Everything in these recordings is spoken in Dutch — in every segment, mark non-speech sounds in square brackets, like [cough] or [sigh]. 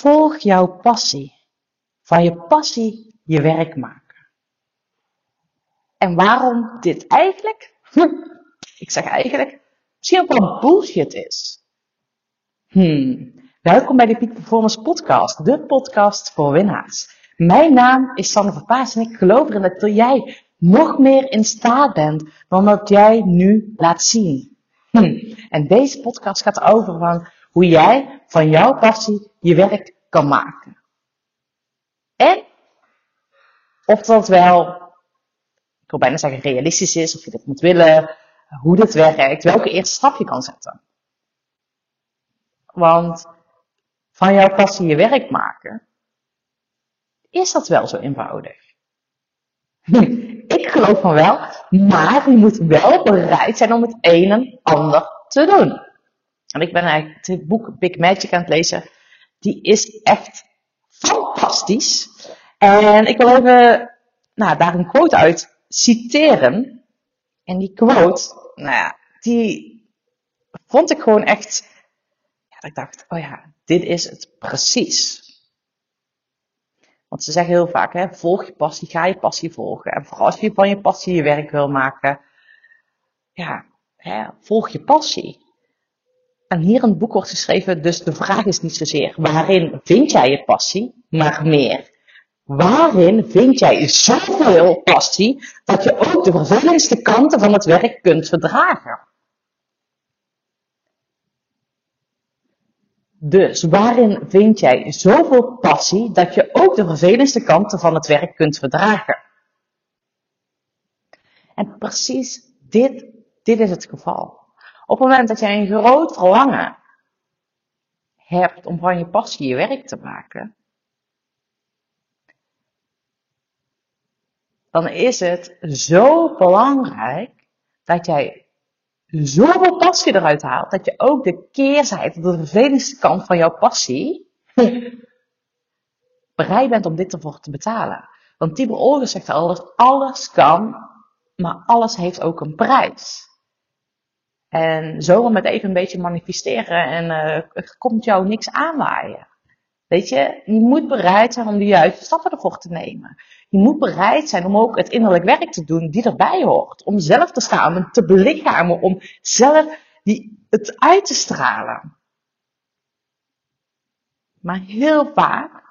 Volg jouw passie. Van je passie je werk maken. En waarom dit eigenlijk, ik zeg eigenlijk, misschien ook wel bullshit is. Hmm. Welkom bij de Peak Performance Podcast, de podcast voor winnaars. Mijn naam is Sanne Verpaas en ik geloof erin dat jij nog meer in staat bent dan wat jij nu laat zien. Hmm. En deze podcast gaat over van hoe jij van jouw passie je werk kan maken. En of dat wel, ik wil bijna zeggen realistisch is, of je dit moet willen, hoe dit werkt, welke eerste stap je kan zetten. Want van jouw passie je werk maken, is dat wel zo eenvoudig? [laughs] Ik geloof van wel, maar je moet wel bereid zijn om het een en ander te doen. En ik ben eigenlijk dit boek Big Magic aan het lezen. Die is echt fantastisch. En ik wil even nou, daar een quote uit citeren. En die quote, nou ja, die vond ik gewoon echt. Ja, ik dacht, oh ja, dit is het precies. Want ze zeggen heel vaak, hè, volg je passie, ga je passie volgen. En vooral als je van je passie je werk wil maken, ja, hè, volg je passie. En hier het boek wordt geschreven, dus de vraag is niet zozeer waarin vind jij je passie, maar meer. Waarin vind jij zoveel passie dat je ook de vervelendste kanten van het werk kunt verdragen? Dus waarin vind jij zoveel passie dat je ook de vervelendste kanten van het werk kunt verdragen? En precies dit, dit is het geval. Op het moment dat jij een groot verlangen hebt om van je passie je werk te maken, dan is het zo belangrijk dat jij zoveel passie eruit haalt, dat je ook de keerzijde, de vervelendste kant van jouw passie, [laughs] bereid bent om dit ervoor te betalen. Want Tibor Olger zegt alles, alles kan, maar alles heeft ook een prijs. En zo met even een beetje manifesteren en uh, komt jou niks aanwaaien. Weet je, je moet bereid zijn om de juiste stappen ervoor te nemen. Je moet bereid zijn om ook het innerlijk werk te doen die erbij hoort. Om zelf te staan, te belichamen, om zelf die, het uit te stralen. Maar heel vaak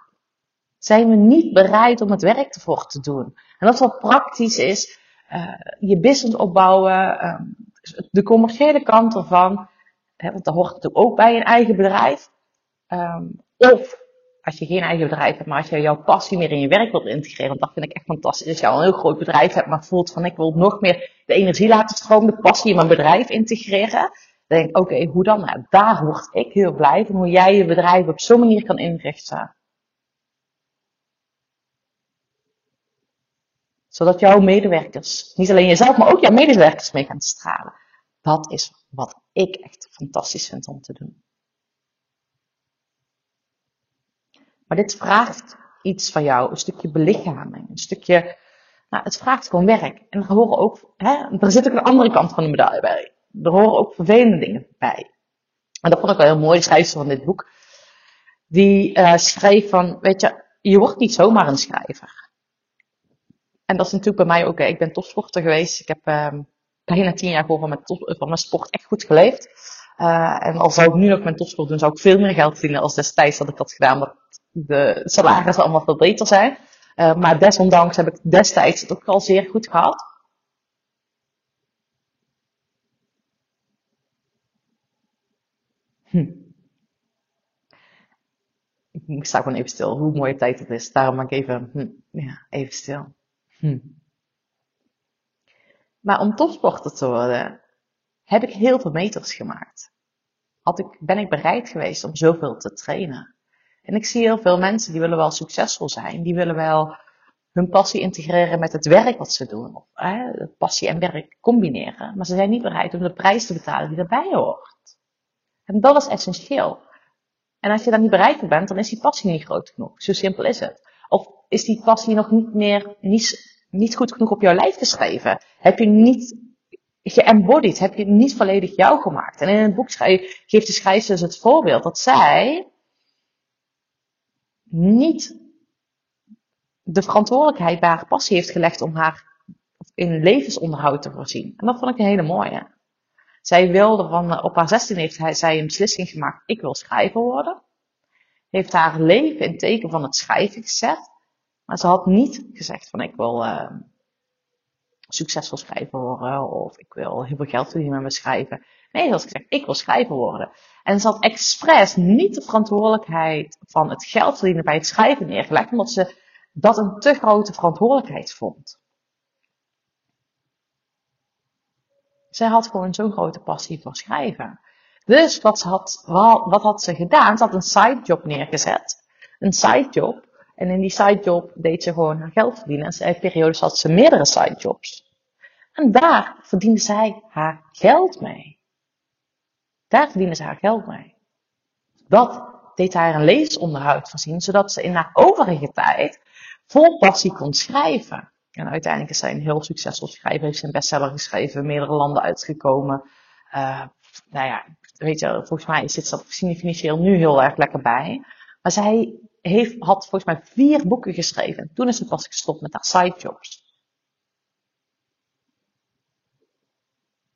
zijn we niet bereid om het werk ervoor te doen. En dat wat praktisch is, uh, je business opbouwen, uh, de commerciële kant ervan, hè, want daar hoort natuurlijk ook bij een eigen bedrijf. Um, of als je geen eigen bedrijf hebt, maar als je jouw passie meer in je werk wilt integreren, want dat vind ik echt fantastisch. Als je al een heel groot bedrijf hebt, maar voelt van ik wil nog meer de energie laten stromen, de passie in mijn bedrijf integreren. Dan denk ik, oké, hoe dan? Nou, daar word ik heel blij van, hoe jij je bedrijf op zo'n manier kan inrichten. Zodat jouw medewerkers, niet alleen jezelf, maar ook jouw medewerkers mee gaan stralen. Dat is wat ik echt fantastisch vind om te doen. Maar dit vraagt iets van jou, een stukje belichaming, een stukje, nou, het vraagt gewoon werk. En er horen ook, hè, er zit ook een andere kant van de medaille bij. Er horen ook vervelende dingen bij. En dat vond ik wel heel mooi, de schrijfster van dit boek. Die uh, schreef van, weet je, je wordt niet zomaar een schrijver. En dat is natuurlijk bij mij ook, ik ben topsporter geweest. Ik heb uh, bijna tien jaar gewoon van mijn, van mijn sport echt goed geleefd. Uh, en als zou ik nu nog mijn topsport doen, zou ik veel meer geld verdienen als destijds dat ik dat gedaan. Dat de salarissen allemaal veel beter zijn. Uh, maar desondanks heb ik destijds het ook al zeer goed gehad. Hm. Ik sta gewoon even stil, hoe mooie tijd het is. Daarom maak ik even, hm, ja, even stil. Hm. Maar om topsporter te worden, heb ik heel veel meters gemaakt. Had ik, ben ik bereid geweest om zoveel te trainen. En ik zie heel veel mensen die willen wel succesvol zijn. Die willen wel hun passie integreren met het werk wat ze doen. Of passie en werk combineren. Maar ze zijn niet bereid om de prijs te betalen die erbij hoort. En dat is essentieel. En als je daar niet bereid voor bent, dan is die passie niet groot genoeg. Zo simpel is het. Of is die passie nog niet meer, niet, niet goed genoeg op jouw lijf geschreven? Heb je niet geëmbodied? Heb je niet volledig jou gemaakt? En in het boek geeft de schrijfster dus het voorbeeld dat zij niet de verantwoordelijkheid bij haar passie heeft gelegd om haar in levensonderhoud te voorzien. En dat vond ik een hele mooie. Zij wilde van, eh, op haar 16 heeft zij een beslissing gemaakt, ik wil schrijver worden. Heeft haar leven in teken van het schrijven gezet. Maar ze had niet gezegd van ik wil uh, succesvol schrijver worden of ik wil heel veel geld verdienen met mijn schrijven. Nee, ze had gezegd ik wil schrijver worden. En ze had expres niet de verantwoordelijkheid van het geld verdienen bij het schrijven neergelegd, omdat ze dat een te grote verantwoordelijkheid vond. Zij had gewoon zo'n grote passie voor schrijven. Dus wat, had, wat had ze gedaan? Ze had een sidejob neergezet. Een sidejob. En in die sidejob deed ze gewoon haar geld verdienen. En in periodes had ze meerdere sidejobs. En daar verdiende zij haar geld mee. Daar verdiende ze haar geld mee. Dat deed haar een levensonderhoud voorzien, zodat ze in haar overige tijd vol passie kon schrijven. En uiteindelijk is zij een heel succesvol schrijver, heeft een bestseller geschreven, meerdere landen uitgekomen. Uh, nou ja, weet je, volgens mij zit dat financieel nu heel erg lekker bij. Maar zij heeft, had volgens mij vier boeken geschreven. Toen is ze pas gestopt met haar sidejobs.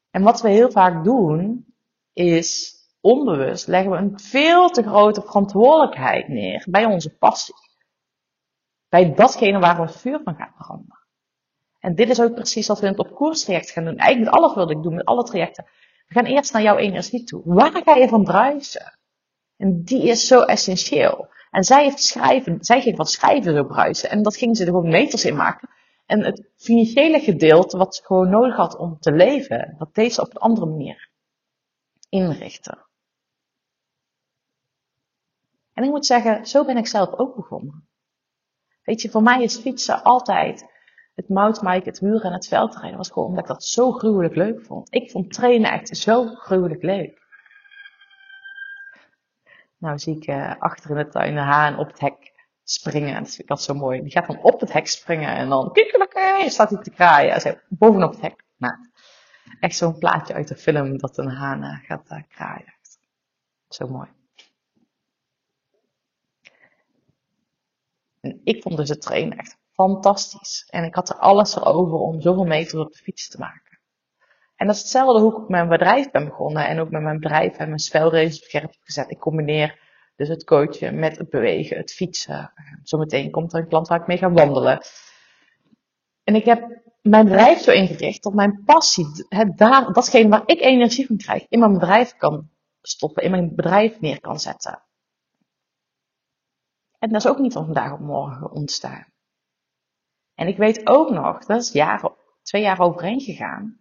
En wat we heel vaak doen, is onbewust leggen we een veel te grote verantwoordelijkheid neer bij onze passie. Bij datgene waar we vuur van gaan branden. En dit is ook precies wat we in het op koers traject gaan doen. Eigenlijk met alles wat ik doe, met alle trajecten. We gaan eerst naar jouw energie toe. Waar ga je van bruisen? En die is zo essentieel. En zij heeft schrijven, zij ging van schrijven zo bruisen. En dat ging ze er gewoon meters in maken. En het financiële gedeelte wat ze gewoon nodig had om te leven, dat deed ze op een andere manier inrichten. En ik moet zeggen, zo ben ik zelf ook begonnen. Weet je, voor mij is fietsen altijd het mountainbiken, het muren en het veldrijden was gewoon omdat ik dat zo gruwelijk leuk vond. Ik vond trainen echt zo gruwelijk leuk. Nou zie ik uh, achter in de tuin een haan op het hek springen. Dat vind ik altijd zo mooi. Die gaat dan op het hek springen en dan staat hij te kraaien. Hij bovenop het hek. Nou, echt zo'n plaatje uit de film dat een haan uh, gaat uh, kraaien. Zo mooi. En ik vond dus het trainen echt fantastisch. En ik had er alles erover om zoveel meters op de fiets te maken. En dat is hetzelfde hoe ik mijn bedrijf ben begonnen. En ook met mijn bedrijf en mijn spelregels op scherp gezet. Ik combineer dus het coachen met het bewegen, het fietsen. Zometeen komt er een klant waar ik mee ga wandelen. En ik heb mijn bedrijf zo ingericht dat mijn passie, het daar, datgene waar ik energie van krijg, in mijn bedrijf kan stoppen, in mijn bedrijf neer kan zetten. En dat is ook niet van vandaag op morgen ontstaan. En ik weet ook nog, dat is jaren, twee jaar overheen gegaan.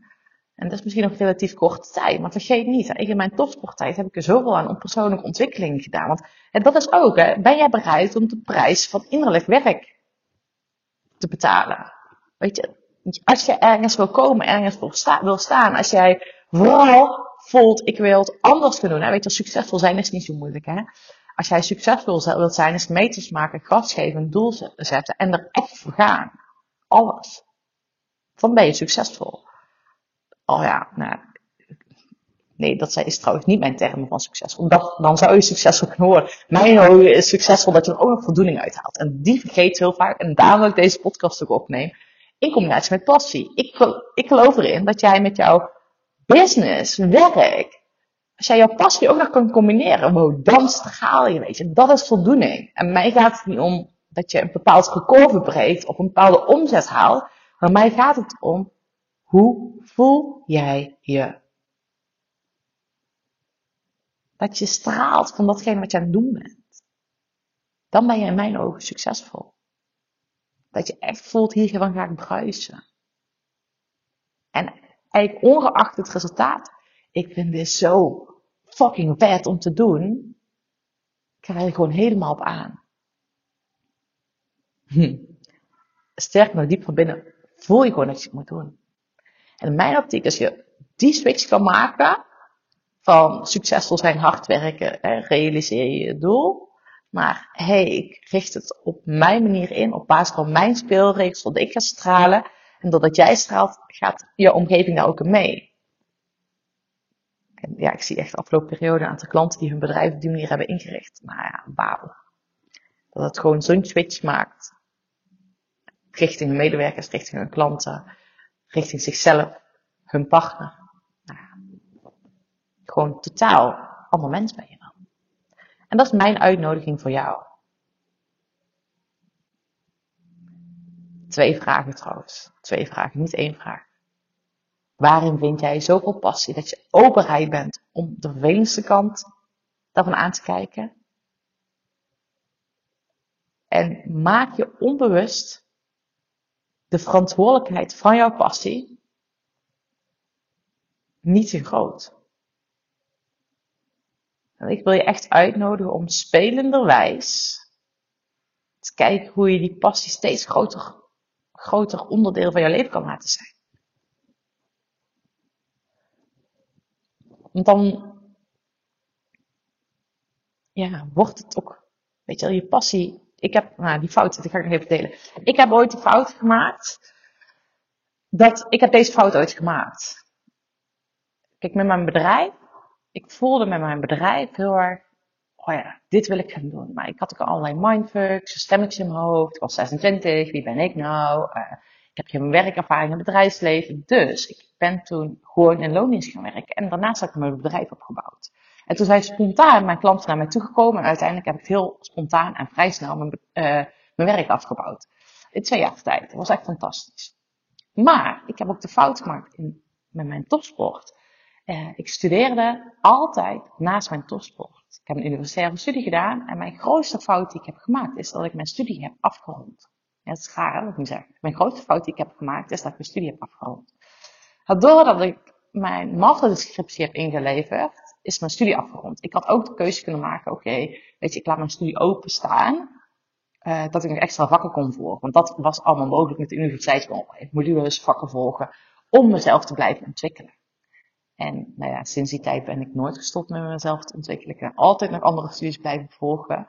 En dat is misschien nog relatief korte tijd, maar vergeet niet, ik in mijn topsporttijd heb ik er zoveel aan persoonlijke ontwikkeling gedaan. Want dat is ook, hè, ben jij bereid om de prijs van innerlijk werk te betalen? Weet je, als je ergens wil komen, ergens wil, staan, als jij vooral voelt, ik wil het anders gaan doen. Hè? Weet je, succesvol zijn is niet zo moeilijk. Hè? Als jij succesvol wilt zijn, is meters maken, gas geven, doel zetten en er echt voor gaan alles. Dan ben je succesvol. Oh ja, nou, nee, dat is trouwens niet mijn termen van succesvol. Dat, dan zou je succesvol kunnen horen. Mijn is succesvol dat je er ook nog voldoening uithaalt. En die vergeet heel vaak. En daarom ik deze podcast ook opnemen. In combinatie met passie. Ik, ik geloof erin dat jij met jouw business, werk, als jij jouw passie ook nog kan combineren, wow, dan straal je, weet je. Dat is voldoening. En mij gaat het niet om dat je een bepaald record verbreekt of een bepaalde omzet haalt. Maar mij gaat het om, hoe voel jij je? Dat je straalt van datgene wat je aan het doen bent. Dan ben je in mijn ogen succesvol. Dat je echt voelt, hiervan ga ik bruisen. En eigenlijk ongeacht het resultaat, ik vind dit zo fucking vet om te doen. Ik ga er gewoon helemaal op aan. Hm. Sterk nog diep van binnen voel je gewoon dat je het moet doen. En mijn optiek, als je die switch kan maken van succesvol zijn, hard werken, realiseer je je doel. Maar hey, ik richt het op mijn manier in, op basis van mijn speelregels, zodat ik ga stralen. En doordat jij straalt, gaat je omgeving daar ook mee. Ja, ik zie echt de afgelopen periode een aantal klanten die hun bedrijf op die manier hebben ingericht. Nou ja, wauw. Dat het gewoon zo'n switch maakt. Richting hun medewerkers, richting hun klanten, richting zichzelf, hun partner. Nou, gewoon totaal ander mens ben je dan. En dat is mijn uitnodiging voor jou. Twee vragen trouwens. Twee vragen, niet één vraag. Waarin vind jij zoveel passie dat je openheid bent om de vervelendste kant daarvan aan te kijken? En maak je onbewust de verantwoordelijkheid van jouw passie niet te groot. En ik wil je echt uitnodigen om spelenderwijs te kijken hoe je die passie steeds groter, groter onderdeel van jouw leven kan laten zijn. Dan ja, wordt het ook, weet je wel, je passie. Ik heb, nou die fout, die ga ik nog even delen. Ik heb ooit de fout gemaakt, dat, ik heb deze fout ooit gemaakt. Kijk, met mijn bedrijf, ik voelde met mijn bedrijf heel erg, oh ja, dit wil ik gaan doen. Maar ik had ook allerlei mindfucks, een stemmetje in mijn hoofd. Ik was 26, wie ben ik nou? Uh, ik heb geen werkervaring in het bedrijfsleven. Dus ik ben toen gewoon in loondienst gaan werken. En daarnaast heb ik mijn bedrijf opgebouwd. En toen zijn spontaan mijn klanten naar mij toegekomen. En uiteindelijk heb ik heel spontaan en vrij snel mijn, uh, mijn werk afgebouwd. In twee jaar tijd. Dat was echt fantastisch. Maar ik heb ook de fout gemaakt in, met mijn topsport. Uh, ik studeerde altijd naast mijn topsport. Ik heb een universitaire studie gedaan. En mijn grootste fout die ik heb gemaakt is dat ik mijn studie heb afgerond. Ja, dat is raar, ik moet zeggen. Mijn grootste fout die ik heb gemaakt is dat ik mijn studie heb afgerond. Doordat ik mijn masterdescriptie heb ingeleverd, is mijn studie afgerond. Ik had ook de keuze kunnen maken, oké, weet je, ik laat mijn studie openstaan. Uh, dat ik nog extra vakken kon volgen. Want dat was allemaal mogelijk met de universiteit. Modules, vakken volgen. Om mezelf te blijven ontwikkelen. En nou ja, sinds die tijd ben ik nooit gestopt met mezelf te ontwikkelen. Ik ben altijd nog andere studies blijven volgen.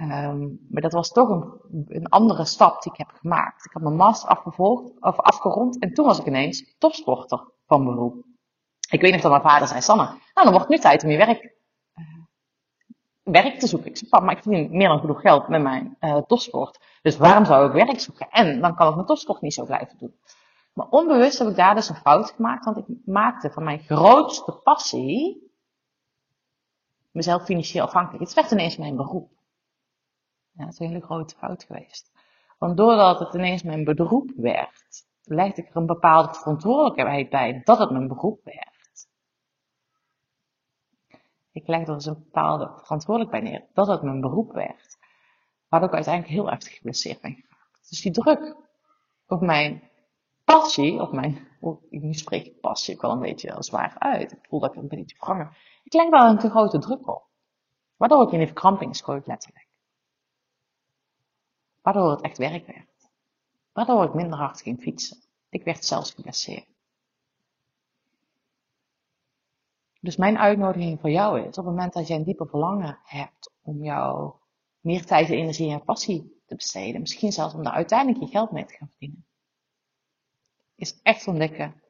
Um, maar dat was toch een, een, andere stap die ik heb gemaakt. Ik had mijn master afgevolgd, of afgerond en toen was ik ineens topsporter van beroep. Ik weet nog dat mijn vader zei, Sanne, nou dan wordt het nu tijd om je werk, uh, werk te zoeken. Ik zei, pap, maar ik verdien meer dan genoeg geld met mijn uh, topsport. Dus waarom zou ik werk zoeken? En dan kan ik mijn topsport niet zo blijven doen. Maar onbewust heb ik daar dus een fout gemaakt, want ik maakte van mijn grootste passie mezelf financieel afhankelijk. Het werd ineens mijn beroep. Ja, dat is een hele grote fout geweest. Want doordat het ineens mijn beroep werd, legde ik er een bepaalde verantwoordelijkheid bij dat het mijn beroep werd. Ik legde er dus een bepaalde verantwoordelijkheid bij neer dat het mijn beroep werd. Waardoor ik uiteindelijk heel erg geblesseerd ben geraakt. Dus die druk op mijn passie, op mijn, nu spreek ik passie ook wel een beetje zwaar uit. Ik voel dat ik een beetje verhangen. Ik leg daar een te grote druk op. Waardoor ik in de verkramping schoot letterlijk. Waardoor het echt werk werd. Waardoor ik minder hard ging fietsen. Ik werd zelfs geblesseerd. Dus mijn uitnodiging voor jou is, op het moment dat jij een diepe verlangen hebt om jou meer tijd, energie en passie te besteden, misschien zelfs om daar uiteindelijk je geld mee te gaan verdienen, is echt ontdekken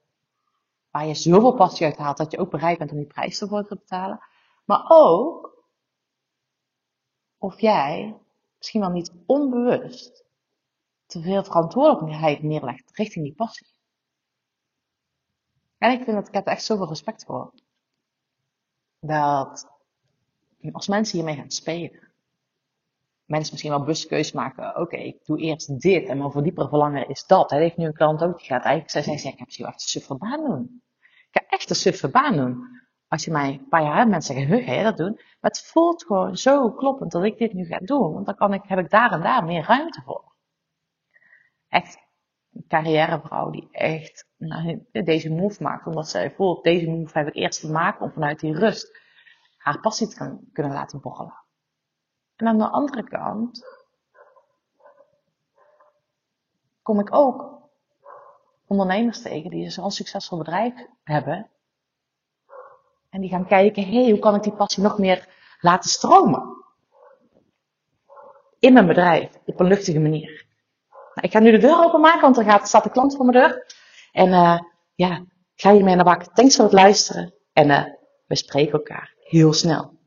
waar je zoveel passie uit haalt dat je ook bereid bent om die prijs te betalen. Maar ook of jij misschien wel niet onbewust, te veel verantwoordelijkheid neerlegt richting die passie. En ik vind dat ik heb er echt zoveel respect voor. Dat als mensen hiermee gaan spelen, mensen misschien wel bewust keuze maken. Oké, ik doe eerst dit en mijn verdiepere verlangen is dat. Hij heeft nu een klant ook, die gaat eigenlijk, zij zei, ik heb misschien echt een suffe baan doen. Ik ga echt een suffe baan doen als je mij een paar jaar hebt, mensen zeggen, ga dat doen? Maar het voelt gewoon zo kloppend dat ik dit nu ga doen. Want dan kan ik, heb ik daar en daar meer ruimte voor. Echt een carrièrevrouw die echt nou, deze move maakt. Omdat zij voelt, deze move heb ik eerst te maken om vanuit die rust haar passie te kunnen laten borrelen. En aan de andere kant kom ik ook ondernemers tegen die zo'n succesvol bedrijf hebben en die gaan kijken, hé, hey, hoe kan ik die passie nog meer laten stromen? In mijn bedrijf, op een luchtige manier. Nou, ik ga nu de deur openmaken, want er gaat, staat de klant voor mijn deur. En uh, ja, ga je mee naar bak. Thanks voor het luisteren. En uh, we spreken elkaar heel snel.